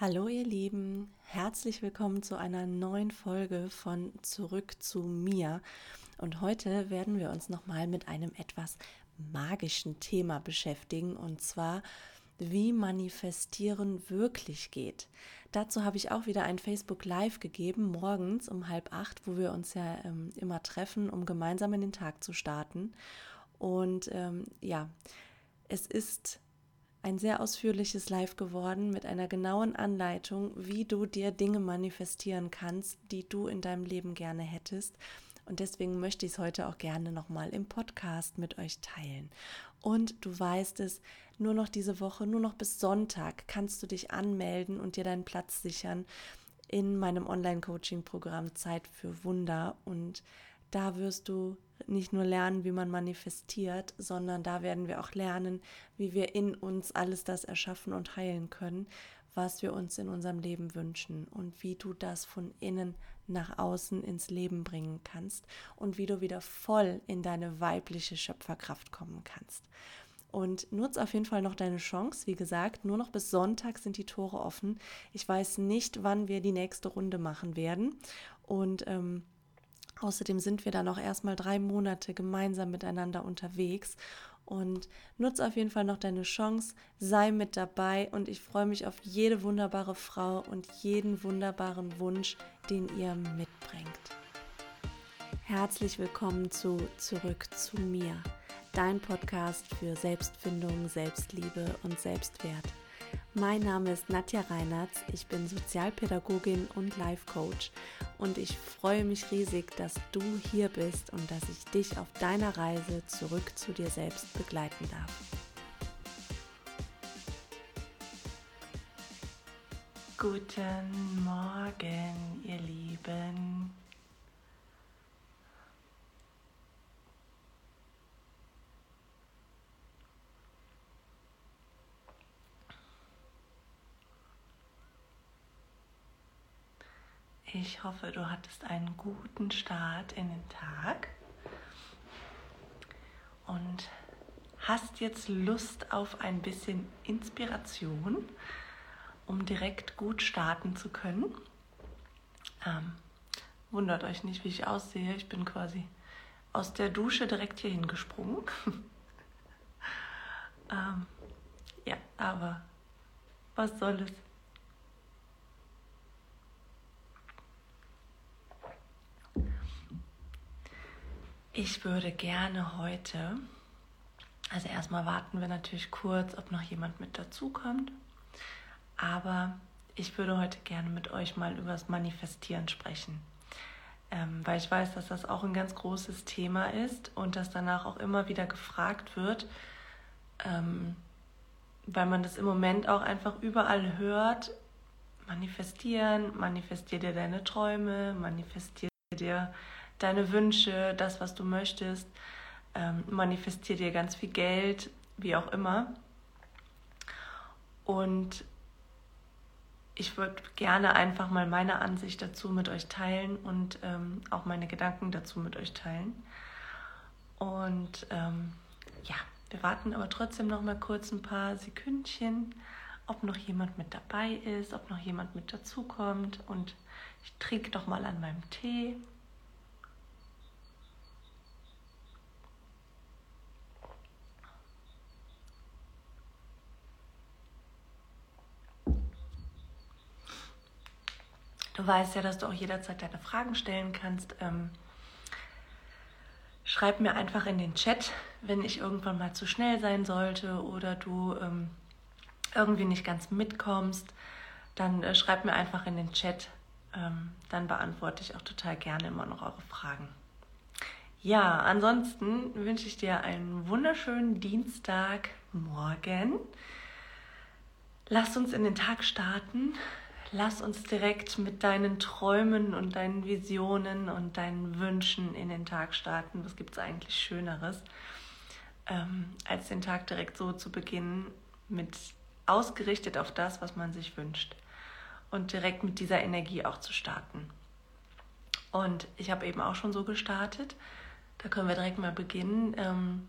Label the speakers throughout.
Speaker 1: Hallo ihr Lieben, herzlich willkommen zu einer neuen Folge von Zurück zu mir. Und heute werden wir uns nochmal mit einem etwas magischen Thema beschäftigen, und zwar wie manifestieren wirklich geht. Dazu habe ich auch wieder ein Facebook Live gegeben, morgens um halb acht, wo wir uns ja ähm, immer treffen, um gemeinsam in den Tag zu starten. Und ähm, ja, es ist ein sehr ausführliches Live geworden mit einer genauen Anleitung, wie du dir Dinge manifestieren kannst, die du in deinem Leben gerne hättest. Und deswegen möchte ich es heute auch gerne nochmal im Podcast mit euch teilen. Und du weißt es, nur noch diese Woche, nur noch bis Sonntag kannst du dich anmelden und dir deinen Platz sichern in meinem Online-Coaching-Programm Zeit für Wunder. Und da wirst du nicht nur lernen, wie man manifestiert, sondern da werden wir auch lernen, wie wir in uns alles das erschaffen und heilen können, was wir uns in unserem Leben wünschen und wie du das von innen nach außen ins Leben bringen kannst und wie du wieder voll in deine weibliche Schöpferkraft kommen kannst. Und nutze auf jeden Fall noch deine Chance. Wie gesagt, nur noch bis Sonntag sind die Tore offen. Ich weiß nicht, wann wir die nächste Runde machen werden. Und ähm, Außerdem sind wir dann auch erstmal drei Monate gemeinsam miteinander unterwegs. Und nutze auf jeden Fall noch deine Chance, sei mit dabei und ich freue mich auf jede wunderbare Frau und jeden wunderbaren Wunsch, den ihr mitbringt. Herzlich willkommen zu Zurück zu mir, dein Podcast für Selbstfindung, Selbstliebe und Selbstwert. Mein Name ist Nadja Reinertz, ich bin Sozialpädagogin und Life Coach und ich freue mich riesig, dass du hier bist und dass ich dich auf deiner Reise zurück zu dir selbst begleiten darf. Guten Morgen, ihr Lieben. Ich hoffe, du hattest einen guten Start in den Tag und hast jetzt Lust auf ein bisschen Inspiration, um direkt gut starten zu können. Ähm, wundert euch nicht, wie ich aussehe. Ich bin quasi aus der Dusche direkt hier hingesprungen. ähm, ja, aber was soll es? Ich würde gerne heute, also erstmal warten wir natürlich kurz, ob noch jemand mit dazukommt, aber ich würde heute gerne mit euch mal über das Manifestieren sprechen, ähm, weil ich weiß, dass das auch ein ganz großes Thema ist und dass danach auch immer wieder gefragt wird, ähm, weil man das im Moment auch einfach überall hört. Manifestieren, manifestier dir deine Träume, manifestier dir deine Wünsche, das, was du möchtest. Ähm, manifestier dir ganz viel Geld, wie auch immer. Und ich würde gerne einfach mal meine Ansicht dazu mit euch teilen und ähm, auch meine Gedanken dazu mit euch teilen. Und ähm, ja, wir warten aber trotzdem noch mal kurz ein paar Sekündchen, ob noch jemand mit dabei ist, ob noch jemand mit dazukommt. Und ich trinke noch mal an meinem Tee. Du weißt ja, dass du auch jederzeit deine Fragen stellen kannst. Ähm, schreib mir einfach in den Chat, wenn ich irgendwann mal zu schnell sein sollte oder du ähm, irgendwie nicht ganz mitkommst. Dann äh, schreib mir einfach in den Chat. Ähm, dann beantworte ich auch total gerne immer noch eure Fragen. Ja, ansonsten wünsche ich dir einen wunderschönen Dienstagmorgen. Lasst uns in den Tag starten lass uns direkt mit deinen Träumen und deinen Visionen und deinen Wünschen in den Tag starten. Was gibt es eigentlich Schöneres, ähm, als den Tag direkt so zu beginnen, mit ausgerichtet auf das, was man sich wünscht und direkt mit dieser Energie auch zu starten. Und ich habe eben auch schon so gestartet. Da können wir direkt mal beginnen. Ähm,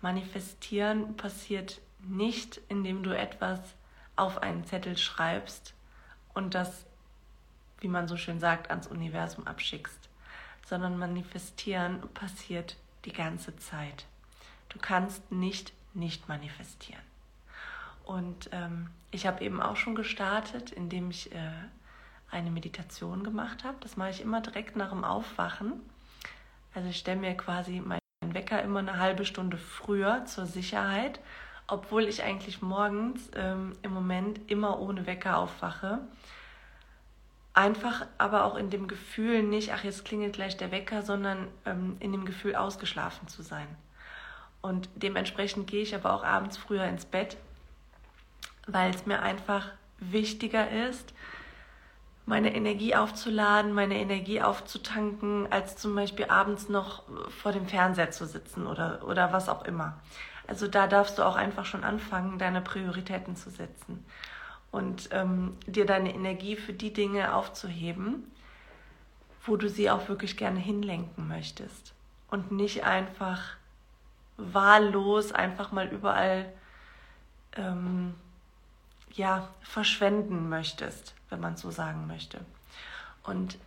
Speaker 1: manifestieren passiert nicht, indem du etwas auf einen Zettel schreibst und das, wie man so schön sagt, ans Universum abschickst, sondern manifestieren passiert die ganze Zeit. Du kannst nicht nicht manifestieren. Und ähm, ich habe eben auch schon gestartet, indem ich äh, eine Meditation gemacht habe. Das mache ich immer direkt nach dem Aufwachen. Also ich stelle mir quasi meinen Wecker immer eine halbe Stunde früher zur Sicherheit, obwohl ich eigentlich morgens ähm, im Moment immer ohne Wecker aufwache. Einfach aber auch in dem Gefühl nicht, ach jetzt klingelt gleich der Wecker, sondern ähm, in dem Gefühl ausgeschlafen zu sein. Und dementsprechend gehe ich aber auch abends früher ins Bett, weil es mir einfach wichtiger ist, meine Energie aufzuladen, meine Energie aufzutanken, als zum Beispiel abends noch vor dem Fernseher zu sitzen oder, oder was auch immer. Also da darfst du auch einfach schon anfangen, deine Prioritäten zu setzen und ähm, dir deine Energie für die Dinge aufzuheben, wo du sie auch wirklich gerne hinlenken möchtest. Und nicht einfach wahllos einfach mal überall ähm, ja, verschwenden möchtest, wenn man so sagen möchte. Und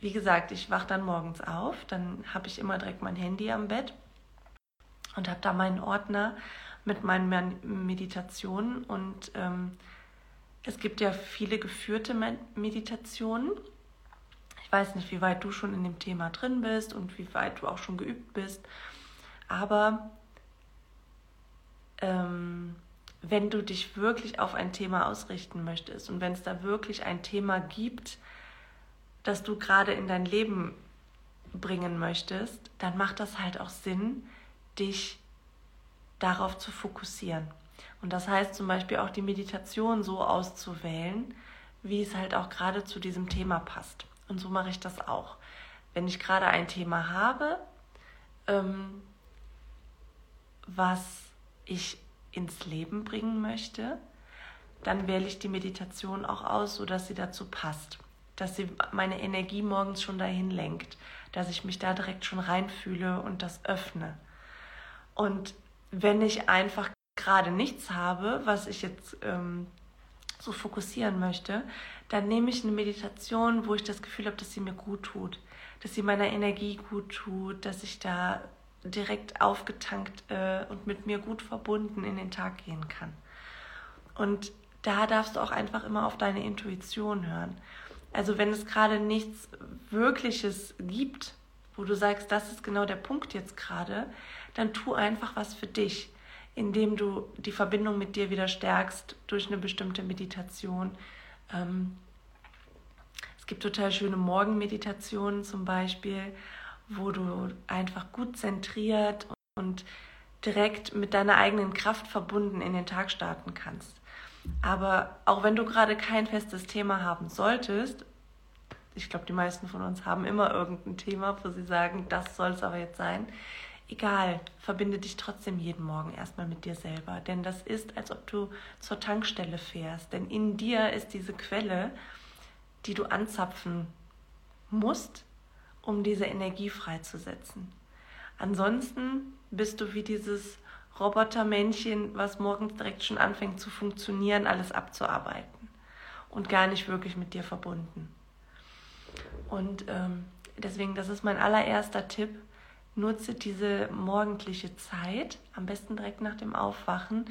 Speaker 1: wie gesagt, ich wache dann morgens auf, dann habe ich immer direkt mein Handy am Bett und habe da meinen Ordner mit meinen Meditationen. Und ähm, es gibt ja viele geführte Meditationen. Ich weiß nicht, wie weit du schon in dem Thema drin bist und wie weit du auch schon geübt bist. Aber ähm, wenn du dich wirklich auf ein Thema ausrichten möchtest und wenn es da wirklich ein Thema gibt, das du gerade in dein Leben bringen möchtest, dann macht das halt auch Sinn, dich darauf zu fokussieren. Und das heißt zum Beispiel auch die Meditation so auszuwählen, wie es halt auch gerade zu diesem Thema passt. Und so mache ich das auch. Wenn ich gerade ein Thema habe, ähm, was ich ins Leben bringen möchte, dann wähle ich die Meditation auch aus, sodass sie dazu passt, dass sie meine Energie morgens schon dahin lenkt, dass ich mich da direkt schon reinfühle und das öffne. Und wenn ich einfach gerade nichts habe, was ich jetzt ähm, so fokussieren möchte, dann nehme ich eine Meditation, wo ich das Gefühl habe, dass sie mir gut tut, dass sie meiner Energie gut tut, dass ich da direkt aufgetankt äh, und mit mir gut verbunden in den Tag gehen kann. Und da darfst du auch einfach immer auf deine Intuition hören. Also wenn es gerade nichts Wirkliches gibt, wo du sagst, das ist genau der Punkt jetzt gerade, dann tu einfach was für dich, indem du die Verbindung mit dir wieder stärkst durch eine bestimmte Meditation. Ähm, es gibt total schöne Morgenmeditationen zum Beispiel wo du einfach gut zentriert und direkt mit deiner eigenen Kraft verbunden in den Tag starten kannst. Aber auch wenn du gerade kein festes Thema haben solltest, ich glaube, die meisten von uns haben immer irgendein Thema, wo sie sagen, das soll es aber jetzt sein. Egal, verbinde dich trotzdem jeden Morgen erstmal mit dir selber. Denn das ist, als ob du zur Tankstelle fährst. Denn in dir ist diese Quelle, die du anzapfen musst, um diese Energie freizusetzen. Ansonsten bist du wie dieses Robotermännchen, was morgens direkt schon anfängt zu funktionieren, alles abzuarbeiten und gar nicht wirklich mit dir verbunden. Und ähm, deswegen, das ist mein allererster Tipp. Nutze diese morgendliche Zeit, am besten direkt nach dem Aufwachen.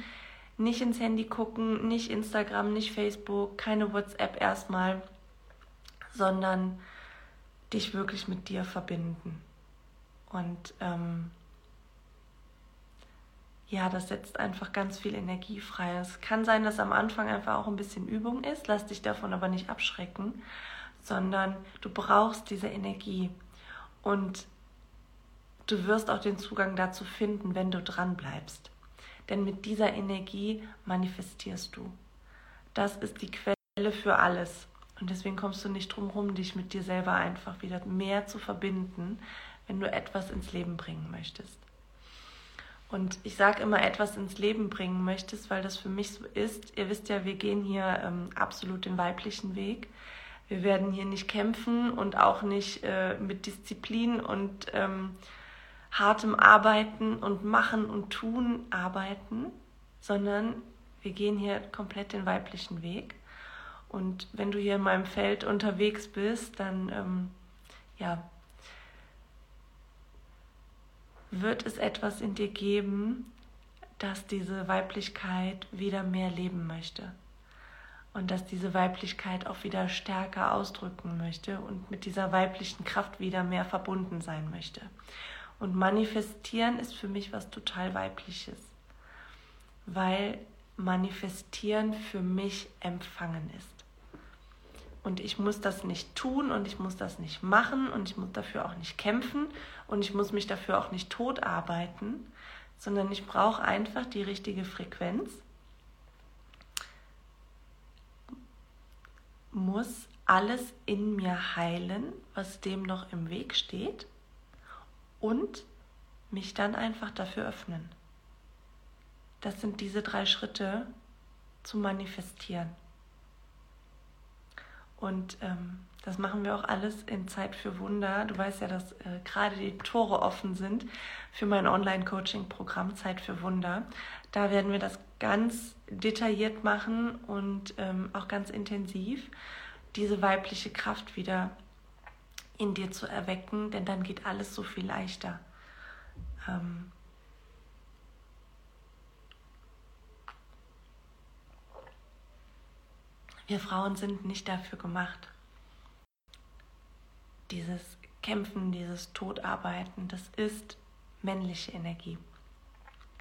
Speaker 1: Nicht ins Handy gucken, nicht Instagram, nicht Facebook, keine WhatsApp erstmal, sondern dich wirklich mit dir verbinden. Und ähm, ja, das setzt einfach ganz viel Energie frei. Es kann sein, dass am Anfang einfach auch ein bisschen Übung ist. Lass dich davon aber nicht abschrecken, sondern du brauchst diese Energie. Und du wirst auch den Zugang dazu finden, wenn du dran bleibst. Denn mit dieser Energie manifestierst du. Das ist die Quelle für alles. Und deswegen kommst du nicht drum herum, dich mit dir selber einfach wieder mehr zu verbinden, wenn du etwas ins Leben bringen möchtest. Und ich sage immer etwas ins Leben bringen möchtest, weil das für mich so ist. Ihr wisst ja, wir gehen hier ähm, absolut den weiblichen Weg. Wir werden hier nicht kämpfen und auch nicht äh, mit Disziplin und ähm, hartem Arbeiten und Machen und Tun arbeiten, sondern Wir gehen hier komplett den weiblichen Weg. Und wenn du hier in meinem Feld unterwegs bist, dann ähm, ja, wird es etwas in dir geben, das diese Weiblichkeit wieder mehr leben möchte. Und dass diese Weiblichkeit auch wieder stärker ausdrücken möchte und mit dieser weiblichen Kraft wieder mehr verbunden sein möchte. Und manifestieren ist für mich was total weibliches, weil manifestieren für mich empfangen ist. Und ich muss das nicht tun und ich muss das nicht machen und ich muss dafür auch nicht kämpfen und ich muss mich dafür auch nicht tot arbeiten, sondern ich brauche einfach die richtige Frequenz, muss alles in mir heilen, was dem noch im Weg steht und mich dann einfach dafür öffnen. Das sind diese drei Schritte zu manifestieren. Und ähm, das machen wir auch alles in Zeit für Wunder. Du weißt ja, dass äh, gerade die Tore offen sind für mein Online-Coaching-Programm Zeit für Wunder. Da werden wir das ganz detailliert machen und ähm, auch ganz intensiv, diese weibliche Kraft wieder in dir zu erwecken, denn dann geht alles so viel leichter. Ähm, Wir Frauen sind nicht dafür gemacht. Dieses Kämpfen, dieses Todarbeiten, das ist männliche Energie.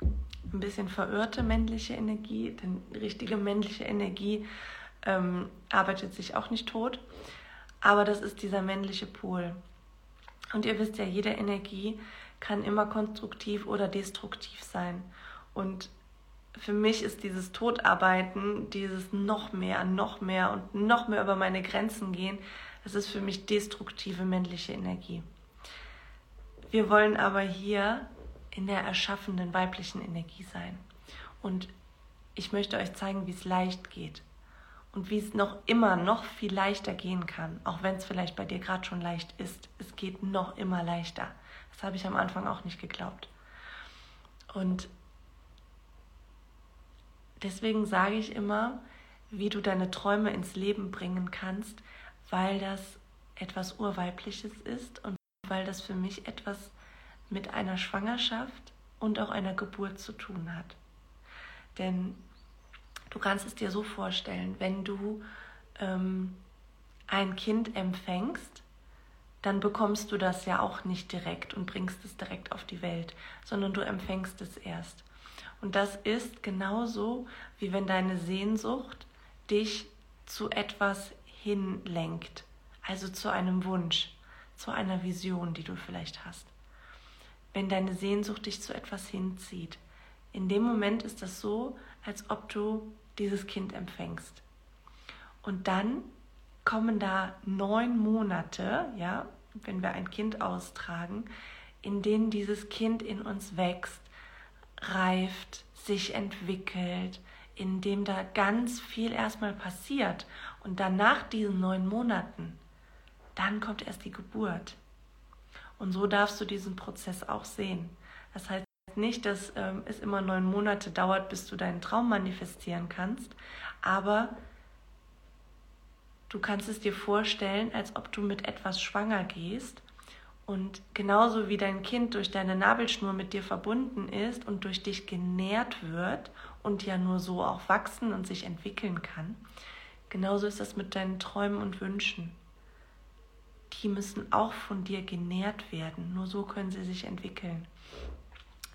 Speaker 1: Ein bisschen verirrte männliche Energie, denn richtige männliche Energie ähm, arbeitet sich auch nicht tot. Aber das ist dieser männliche Pol. Und ihr wisst ja, jede Energie kann immer konstruktiv oder destruktiv sein. Und für mich ist dieses Todarbeiten, dieses noch mehr, noch mehr und noch mehr über meine Grenzen gehen, das ist für mich destruktive männliche Energie. Wir wollen aber hier in der erschaffenden weiblichen Energie sein. Und ich möchte euch zeigen, wie es leicht geht und wie es noch immer noch viel leichter gehen kann, auch wenn es vielleicht bei dir gerade schon leicht ist. Es geht noch immer leichter. Das habe ich am Anfang auch nicht geglaubt. Und deswegen sage ich immer, wie du deine Träume ins Leben bringen kannst, weil das etwas Urweibliches ist und weil das für mich etwas mit einer Schwangerschaft und auch einer Geburt zu tun hat. Denn du kannst es dir so vorstellen, wenn du ähm, ein Kind empfängst, dann bekommst du das ja auch nicht direkt und bringst es direkt auf die Welt, sondern du empfängst es erst. Und das ist genauso, wie wenn deine Sehnsucht dich zu etwas hinlenkt, also zu einem Wunsch, zu einer Vision, die du vielleicht hast. Wenn deine Sehnsucht dich zu etwas hinzieht, in dem Moment ist das so, als ob du dieses Kind empfängst. Und dann kommen da neun Monate, ja, wenn wir ein Kind austragen, in denen dieses Kind in uns wächst, reift, sich entwickelt, in dem da ganz viel erstmal passiert. Und dann nach diesen neun Monaten, dann kommt erst die Geburt. Und so darfst du diesen Prozess auch sehen. Das heißt nicht, dass ähm, es immer neun Monate dauert, bis du deinen Traum manifestieren kannst, aber du kannst es dir vorstellen, als ob du mit etwas schwanger gehst und genauso wie dein Kind durch deine Nabelschnur mit dir verbunden ist und durch dich genährt wird und ja nur so auch wachsen und sich entwickeln kann, genauso ist das mit deinen Träumen und Wünschen. Die müssen auch von dir genährt werden, nur so können sie sich entwickeln.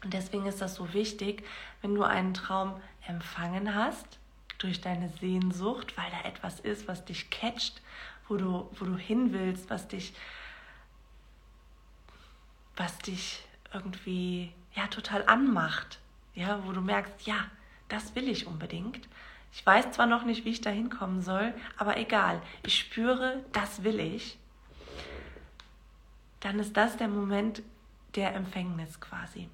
Speaker 1: Und deswegen ist das so wichtig, wenn du einen Traum empfangen hast, durch deine Sehnsucht, weil da etwas ist, was dich catcht, wo du, wo du hin willst, was dich was dich irgendwie ja total anmacht, ja, wo du merkst, ja, das will ich unbedingt. Ich weiß zwar noch nicht, wie ich da hinkommen soll, aber egal, ich spüre, das will ich. Dann ist das der Moment der Empfängnis quasi.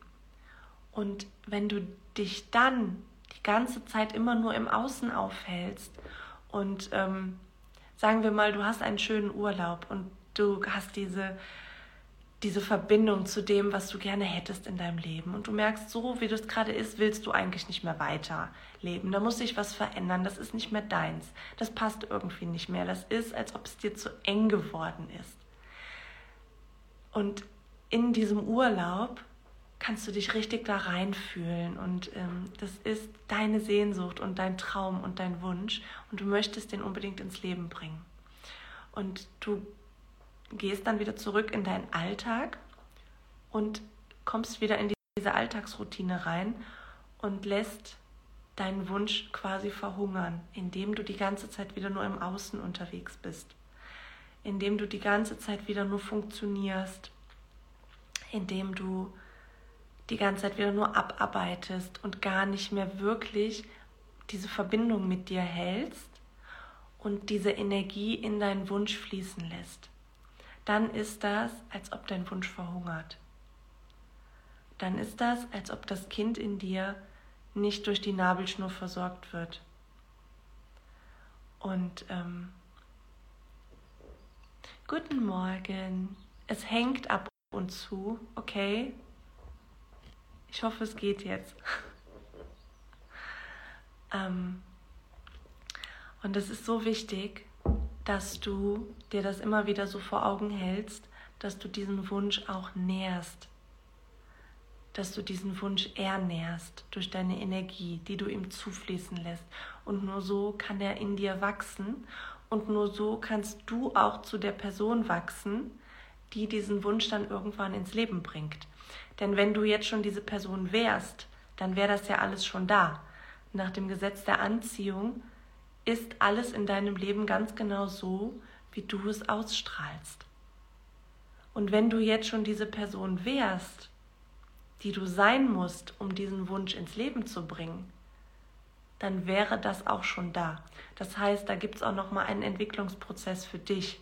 Speaker 1: Und wenn du dich dann die ganze Zeit immer nur im Außen aufhältst und ähm, sagen wir mal, du hast einen schönen Urlaub und du hast diese diese Verbindung zu dem, was du gerne hättest in deinem Leben. Und du merkst, so wie du es gerade ist, willst du eigentlich nicht mehr weiterleben. Da muss sich was verändern. Das ist nicht mehr deins. Das passt irgendwie nicht mehr. Das ist, als ob es dir zu eng geworden ist. Und in diesem Urlaub kannst du dich richtig da reinfühlen und ähm, das ist deine Sehnsucht und dein Traum und dein Wunsch und du möchtest den unbedingt ins Leben bringen. Und du gehst dann wieder zurück in deinen Alltag und kommst wieder in diese Alltagsroutine rein und lässt deinen Wunsch quasi verhungern, indem du die ganze Zeit wieder nur im Außen unterwegs bist, indem du die ganze Zeit wieder nur funktionierst, indem du die ganze Zeit wieder nur abarbeitest und gar nicht mehr wirklich diese Verbindung mit dir hältst und diese Energie in deinen Wunsch fließen lässt, dann ist das, als ob dein Wunsch verhungert. Dann ist das, als ob das Kind in dir nicht durch die Nabelschnur versorgt wird. Und ähm, guten Morgen. Es hängt ab und zu, okay? Ich hoffe, es geht jetzt. ähm, und es ist so wichtig, dass du dir das immer wieder so vor Augen hältst, dass du diesen Wunsch auch nährst. Dass du diesen Wunsch ernährst durch deine Energie, die du ihm zufließen lässt. Und nur so kann er in dir wachsen. Und nur so kannst du auch zu der Person wachsen, die diesen Wunsch dann irgendwann ins Leben bringt. Denn wenn du jetzt schon diese Person wärst, dann wäre das ja alles schon da. Nach dem Gesetz der Anziehung ist alles in deinem Leben ganz genau so, wie du es ausstrahlst. Und wenn du jetzt schon diese Person wärst, die du sein musst, um diesen Wunsch ins Leben zu bringen, dann wäre das auch schon da. Das heißt, da gibt es auch noch mal einen Entwicklungsprozess für dich.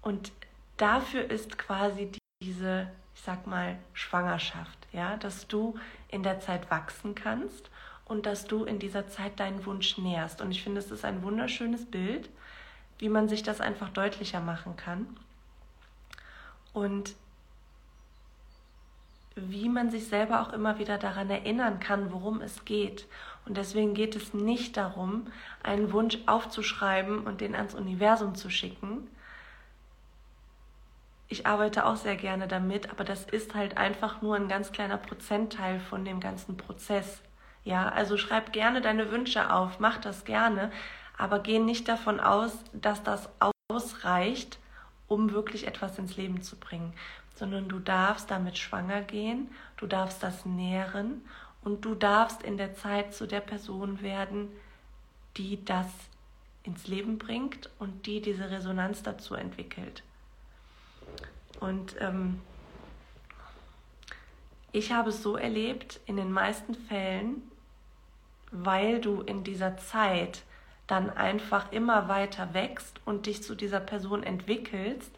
Speaker 1: Und dafür ist quasi diese, ich sag mal, Schwangerschaft, ja, dass du in der Zeit wachsen kannst und dass du in dieser Zeit deinen Wunsch nährst. Und ich finde, es ist ein wunderschönes Bild, wie man sich das einfach deutlicher machen kann. Und wie man sich selber auch immer wieder daran erinnern kann, worum es geht. Und deswegen geht es nicht darum, einen Wunsch aufzuschreiben und den ans Universum zu schicken, ich arbeite auch sehr gerne damit, aber das ist halt einfach nur ein ganz kleiner Prozentteil von dem ganzen Prozess. Ja, also schreib gerne deine Wünsche auf, mach das gerne, aber geh nicht davon aus, dass das ausreicht, um wirklich etwas ins Leben zu bringen, sondern du darfst damit schwanger gehen, du darfst das nähren und du darfst in der Zeit zu der Person werden, die das ins Leben bringt und die diese Resonanz dazu entwickelt. Und ähm, ich habe es so erlebt, in den meisten Fällen, weil du in dieser Zeit dann einfach immer weiter wächst und dich zu dieser Person entwickelst,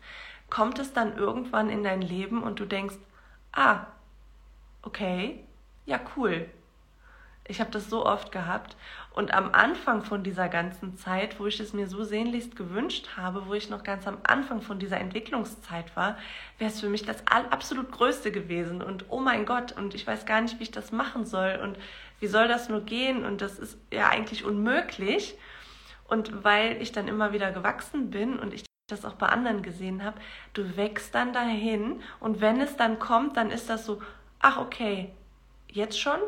Speaker 1: kommt es dann irgendwann in dein Leben und du denkst, ah, okay, ja cool, ich habe das so oft gehabt. Und am Anfang von dieser ganzen Zeit, wo ich es mir so sehnlichst gewünscht habe, wo ich noch ganz am Anfang von dieser Entwicklungszeit war, wäre es für mich das absolut Größte gewesen. Und oh mein Gott, und ich weiß gar nicht, wie ich das machen soll. Und wie soll das nur gehen? Und das ist ja eigentlich unmöglich. Und weil ich dann immer wieder gewachsen bin und ich das auch bei anderen gesehen habe, du wächst dann dahin und wenn es dann kommt, dann ist das so, ach okay, jetzt schon?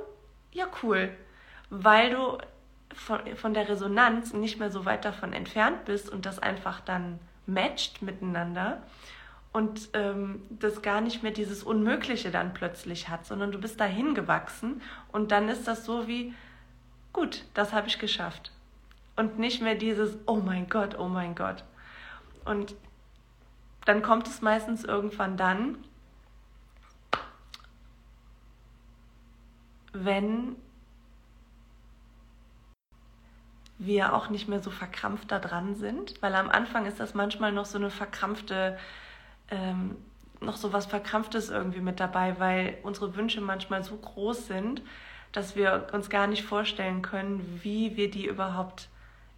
Speaker 1: ja cool, weil du von, von der Resonanz nicht mehr so weit davon entfernt bist und das einfach dann matcht miteinander und ähm, das gar nicht mehr dieses Unmögliche dann plötzlich hat, sondern du bist dahin gewachsen und dann ist das so wie, gut, das habe ich geschafft. Und nicht mehr dieses, oh mein Gott, oh mein Gott. Und dann kommt es meistens irgendwann dann, wenn wir auch nicht mehr so verkrampft da dran sind, weil am Anfang ist das manchmal noch so eine verkrampfte, ähm, noch so was Verkrampftes irgendwie mit dabei, weil unsere Wünsche manchmal so groß sind, dass wir uns gar nicht vorstellen können, wie wir die überhaupt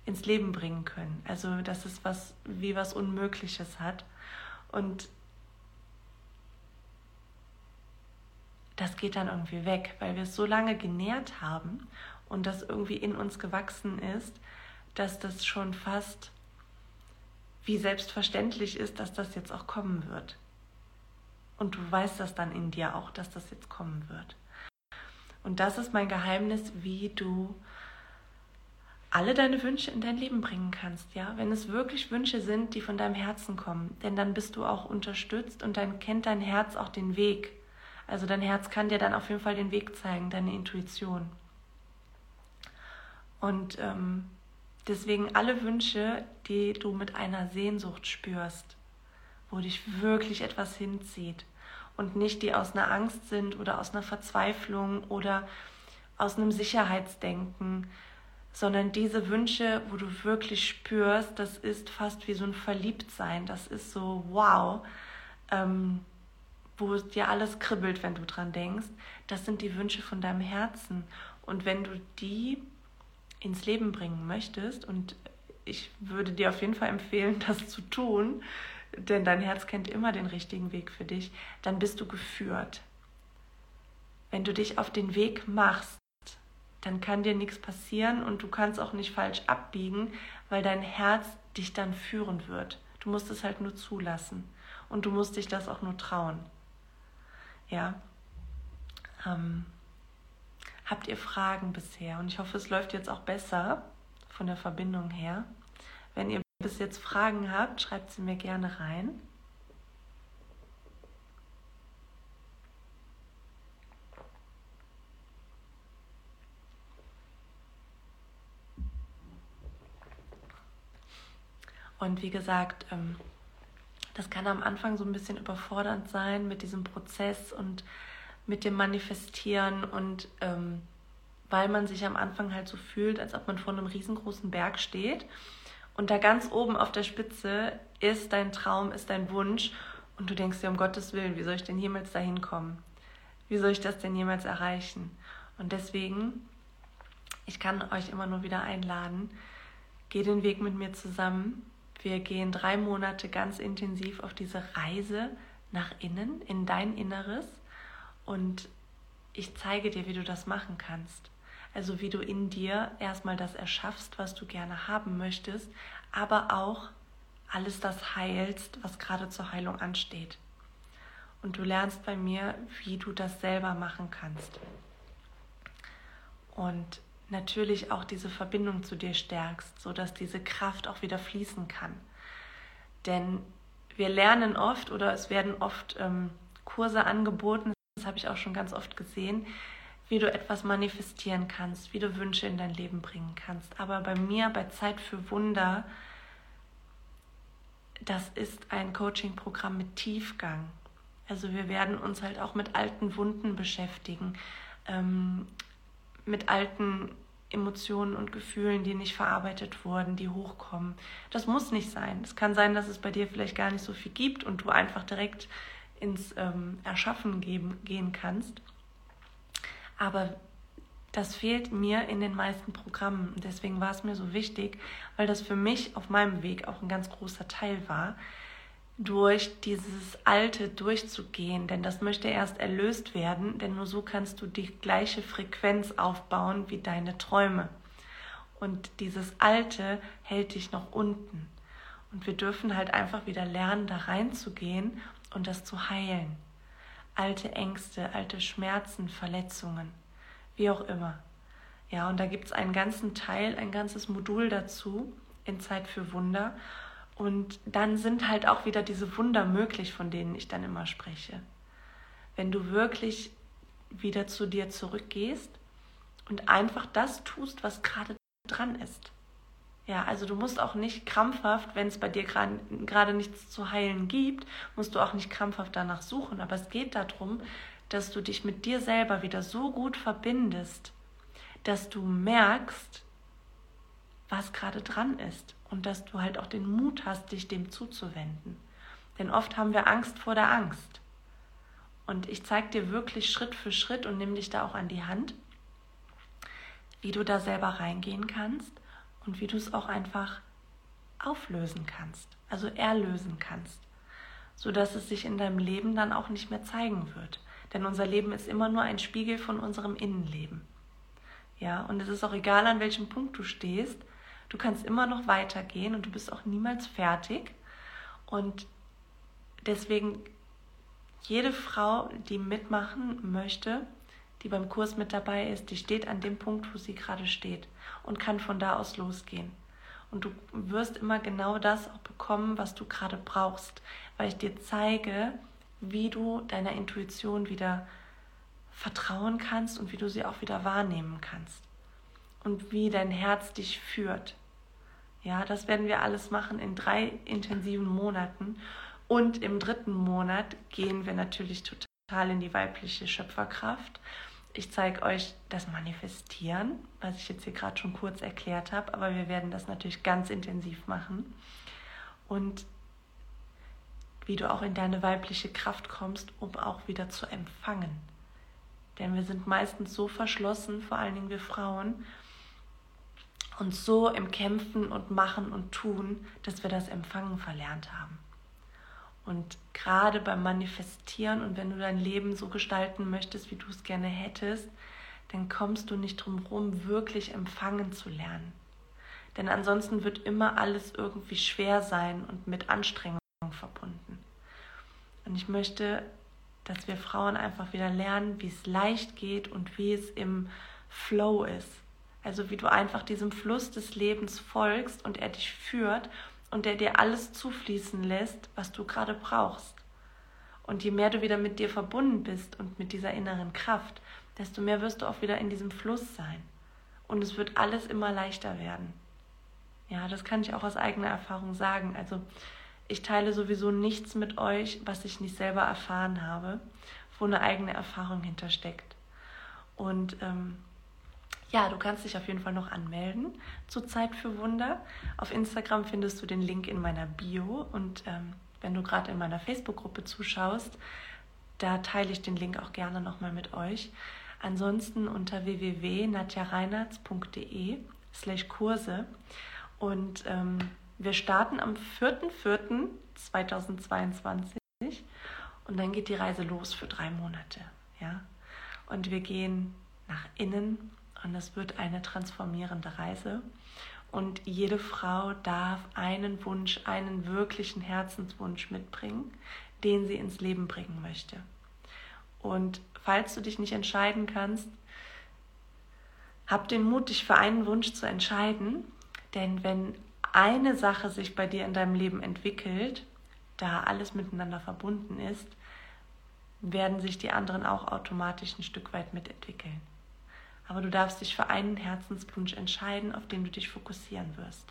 Speaker 1: ins Leben bringen können. Also, dass es was wie was Unmögliches hat. Und das geht dann irgendwie weg, weil wir es so lange genährt haben und das irgendwie in uns gewachsen ist, dass das schon fast wie selbstverständlich ist, dass das jetzt auch kommen wird. Und du weißt das dann in dir auch, dass das jetzt kommen wird. Und das ist mein Geheimnis, wie du alle deine Wünsche in dein Leben bringen kannst, ja? Wenn es wirklich Wünsche sind, die von deinem Herzen kommen, denn dann bist du auch unterstützt und dann kennt dein Herz auch den Weg. Also dein Herz kann dir dann auf jeden Fall den Weg zeigen, deine Intuition. Und ähm, deswegen alle Wünsche, die du mit einer Sehnsucht spürst, wo dich wirklich etwas hinzieht und nicht die aus einer Angst sind oder aus einer Verzweiflung oder aus einem Sicherheitsdenken, sondern diese Wünsche, wo du wirklich spürst, das ist fast wie so ein Verliebtsein, das ist so wow, ähm, wo es dir alles kribbelt, wenn du dran denkst, das sind die Wünsche von deinem Herzen. Und wenn du die ins Leben bringen möchtest, und ich würde dir auf jeden Fall empfehlen, das zu tun, denn dein Herz kennt immer den richtigen Weg für dich, dann bist du geführt. Wenn du dich auf den Weg machst, dann kann dir nichts passieren und du kannst auch nicht falsch abbiegen, weil dein Herz dich dann führen wird. Du musst es halt nur zulassen und du musst dich das auch nur trauen. Ja. Ähm, habt ihr Fragen bisher? Und ich hoffe, es läuft jetzt auch besser von der Verbindung her. Wenn ihr bis jetzt Fragen habt, schreibt sie mir gerne rein. Und wie gesagt, ähm, das kann am Anfang so ein bisschen überfordernd sein mit diesem Prozess und mit dem Manifestieren und ähm, weil man sich am Anfang halt so fühlt, als ob man vor einem riesengroßen Berg steht und da ganz oben auf der Spitze ist dein Traum, ist dein Wunsch und du denkst dir, um Gottes Willen, wie soll ich denn jemals dahin kommen? Wie soll ich das denn jemals erreichen? Und deswegen, ich kann euch immer nur wieder einladen, geh den Weg mit mir zusammen. Wir gehen drei Monate ganz intensiv auf diese Reise nach innen, in dein Inneres. Und ich zeige dir, wie du das machen kannst. Also wie du in dir erstmal das erschaffst, was du gerne haben möchtest, aber auch alles das heilst, was gerade zur Heilung ansteht. Und du lernst bei mir, wie du das selber machen kannst. Und natürlich auch diese Verbindung zu dir stärkst, sodass diese Kraft auch wieder fließen kann. Denn wir lernen oft oder es werden oft ähm, Kurse angeboten, habe ich auch schon ganz oft gesehen, wie du etwas manifestieren kannst, wie du Wünsche in dein Leben bringen kannst. Aber bei mir, bei Zeit für Wunder, das ist ein Coaching-Programm mit Tiefgang. Also wir werden uns halt auch mit alten Wunden beschäftigen, ähm, mit alten Emotionen und Gefühlen, die nicht verarbeitet wurden, die hochkommen. Das muss nicht sein. Es kann sein, dass es bei dir vielleicht gar nicht so viel gibt und du einfach direkt ins ähm, Erschaffen geben, gehen kannst. Aber das fehlt mir in den meisten Programmen. Deswegen war es mir so wichtig, weil das für mich auf meinem Weg auch ein ganz großer Teil war, durch dieses Alte durchzugehen. Denn das möchte erst erlöst werden, denn nur so kannst du die gleiche Frequenz aufbauen wie deine Träume. Und dieses Alte hält dich noch unten. Und wir dürfen halt einfach wieder lernen, da reinzugehen und das zu heilen alte Ängste, alte Schmerzen, Verletzungen, wie auch immer. Ja, und da gibt es einen ganzen Teil, ein ganzes Modul dazu in Zeit für Wunder. Und dann sind halt auch wieder diese Wunder möglich, von denen ich dann immer spreche. Wenn du wirklich wieder zu dir zurückgehst und einfach das tust, was gerade dran ist. Ja, also du musst auch nicht krampfhaft, wenn es bei dir gerade nichts zu heilen gibt, musst du auch nicht krampfhaft danach suchen. Aber es geht darum, dass du dich mit dir selber wieder so gut verbindest, dass du merkst, was gerade dran ist und dass du halt auch den Mut hast, dich dem zuzuwenden. Denn oft haben wir Angst vor der Angst. Und ich zeige dir wirklich Schritt für Schritt und nehme dich da auch an die Hand, wie du da selber reingehen kannst und wie du es auch einfach auflösen kannst, also erlösen kannst, sodass es sich in deinem Leben dann auch nicht mehr zeigen wird. Denn unser Leben ist immer nur ein Spiegel von unserem Innenleben. Ja, und es ist auch egal, an welchem Punkt du stehst. Du kannst immer noch weitergehen und du bist auch niemals fertig. Und deswegen jede Frau, die mitmachen möchte, die beim Kurs mit dabei ist, die steht an dem Punkt, wo sie gerade steht und kann von da aus losgehen. Und du wirst immer genau das auch bekommen, was du gerade brauchst, weil ich dir zeige, wie du deiner Intuition wieder vertrauen kannst und wie du sie auch wieder wahrnehmen kannst. Und wie dein Herz dich führt. Ja, das werden wir alles machen in drei intensiven Monaten. Und im dritten Monat gehen wir natürlich total in die weibliche Schöpferkraft ich zeige euch das Manifestieren, was ich jetzt hier gerade schon kurz erklärt habe, aber wir werden das natürlich ganz intensiv machen. Und wie du auch in deine weibliche Kraft kommst, um auch wieder zu empfangen. Denn wir sind meistens so verschlossen, vor allen Dingen wir Frauen, und so im Kämpfen und Machen und Tun, dass wir das Empfangen verlernt haben. Und gerade beim Manifestieren und wenn du dein Leben so gestalten möchtest, wie du es gerne hättest, dann kommst du nicht drum herum, wirklich empfangen zu lernen. Denn ansonsten wird immer alles irgendwie schwer sein und mit Anstrengung verbunden. Und ich möchte, dass wir Frauen einfach wieder lernen, wie es leicht geht und wie es im Flow ist. Also wie du einfach diesem Fluss des Lebens folgst und er dich führt und der dir alles zufließen lässt, was du gerade brauchst. Und je mehr du wieder mit dir verbunden bist und mit dieser inneren Kraft, desto mehr wirst du auch wieder in diesem Fluss sein. Und es wird alles immer leichter werden. Ja, das kann ich auch aus eigener Erfahrung sagen. Also ich teile sowieso nichts mit euch, was ich nicht selber erfahren habe, wo eine eigene Erfahrung hintersteckt. Und ähm, ja, du kannst dich auf jeden Fall noch anmelden zu Zeit für Wunder. Auf Instagram findest du den Link in meiner Bio und ähm, wenn du gerade in meiner Facebook-Gruppe zuschaust, da teile ich den Link auch gerne nochmal mit euch. Ansonsten unter www.nadjareinartz.de slash Kurse und ähm, wir starten am 4.4.2022 und dann geht die Reise los für drei Monate. Ja? Und wir gehen nach innen und es wird eine transformierende Reise. Und jede Frau darf einen Wunsch, einen wirklichen Herzenswunsch mitbringen, den sie ins Leben bringen möchte. Und falls du dich nicht entscheiden kannst, hab den Mut, dich für einen Wunsch zu entscheiden, denn wenn eine Sache sich bei dir in deinem Leben entwickelt, da alles miteinander verbunden ist, werden sich die anderen auch automatisch ein Stück weit mitentwickeln. Aber du darfst dich für einen Herzenswunsch entscheiden, auf den du dich fokussieren wirst.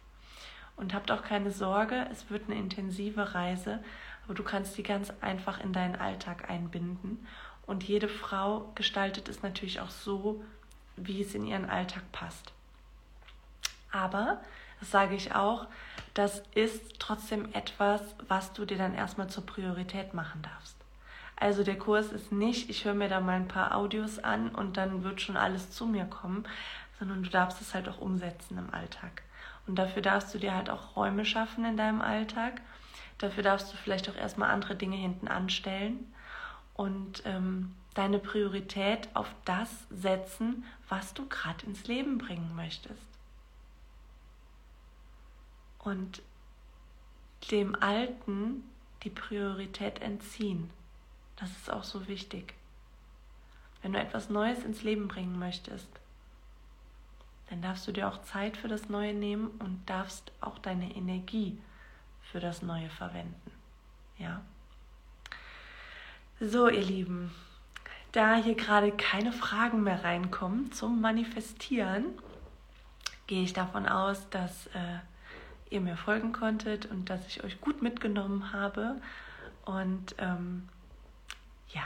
Speaker 1: Und habt auch keine Sorge, es wird eine intensive Reise, aber du kannst die ganz einfach in deinen Alltag einbinden. Und jede Frau gestaltet es natürlich auch so, wie es in ihren Alltag passt. Aber, das sage ich auch, das ist trotzdem etwas, was du dir dann erstmal zur Priorität machen darfst. Also der Kurs ist nicht, ich höre mir da mal ein paar Audios an und dann wird schon alles zu mir kommen, sondern du darfst es halt auch umsetzen im Alltag. Und dafür darfst du dir halt auch Räume schaffen in deinem Alltag. Dafür darfst du vielleicht auch erstmal andere Dinge hinten anstellen und ähm, deine Priorität auf das setzen, was du gerade ins Leben bringen möchtest. Und dem Alten die Priorität entziehen. Das ist auch so wichtig. Wenn du etwas Neues ins Leben bringen möchtest, dann darfst du dir auch Zeit für das Neue nehmen und darfst auch deine Energie für das Neue verwenden. Ja. So, ihr Lieben, da hier gerade keine Fragen mehr reinkommen zum Manifestieren, gehe ich davon aus, dass äh, ihr mir folgen konntet und dass ich euch gut mitgenommen habe. Und ähm, ja,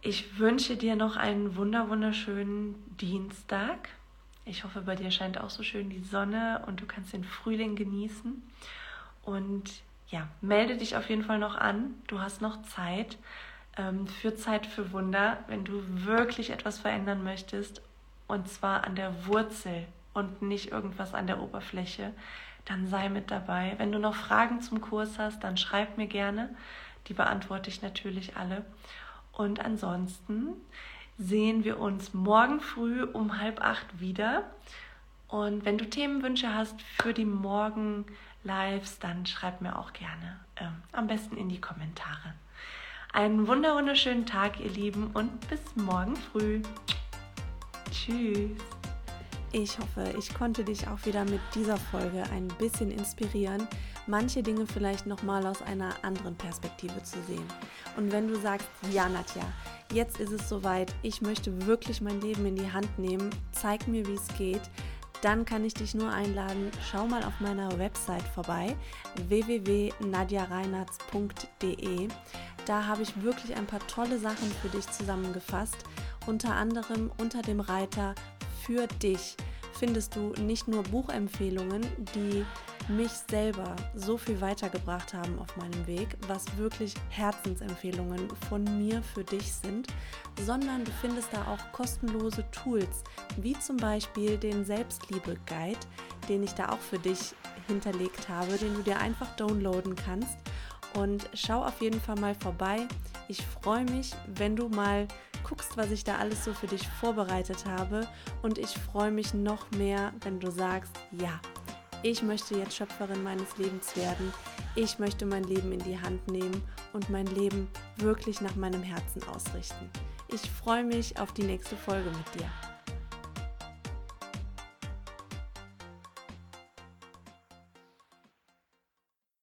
Speaker 1: ich wünsche dir noch einen wunder wunderschönen Dienstag. Ich hoffe, bei dir scheint auch so schön die Sonne und du kannst den Frühling genießen. Und ja, melde dich auf jeden Fall noch an. Du hast noch Zeit ähm, für Zeit für Wunder, wenn du wirklich etwas verändern möchtest. Und zwar an der Wurzel und nicht irgendwas an der Oberfläche. Dann sei mit dabei. Wenn du noch Fragen zum Kurs hast, dann schreib mir gerne. Die beantworte ich natürlich alle. Und ansonsten sehen wir uns morgen früh um halb acht wieder. Und wenn du Themenwünsche hast für die Morgen Lives, dann schreib mir auch gerne. Ähm, am besten in die Kommentare. Einen wunderschönen Tag, ihr Lieben, und bis morgen früh. Tschüss. Ich hoffe, ich konnte dich auch wieder mit dieser Folge ein bisschen inspirieren, manche Dinge vielleicht nochmal aus einer anderen Perspektive zu sehen. Und wenn du sagst, ja, Nadja, jetzt ist es soweit, ich möchte wirklich mein Leben in die Hand nehmen, zeig mir, wie es geht, dann kann ich dich nur einladen, schau mal auf meiner Website vorbei, www.nadjareinartz.de. Da habe ich wirklich ein paar tolle Sachen für dich zusammengefasst, unter anderem unter dem Reiter für dich findest du nicht nur Buchempfehlungen, die mich selber so viel weitergebracht haben auf meinem Weg, was wirklich Herzensempfehlungen von mir für dich sind, sondern du findest da auch kostenlose Tools, wie zum Beispiel den Selbstliebe-Guide, den ich da auch für dich hinterlegt habe, den du dir einfach downloaden kannst. Und schau auf jeden Fall mal vorbei. Ich freue mich, wenn du mal guckst, was ich da alles so für dich vorbereitet habe. Und ich freue mich noch mehr, wenn du sagst, ja, ich möchte jetzt Schöpferin meines Lebens werden. Ich möchte mein Leben in die Hand nehmen und mein Leben wirklich nach meinem Herzen ausrichten. Ich freue mich auf die nächste Folge mit dir.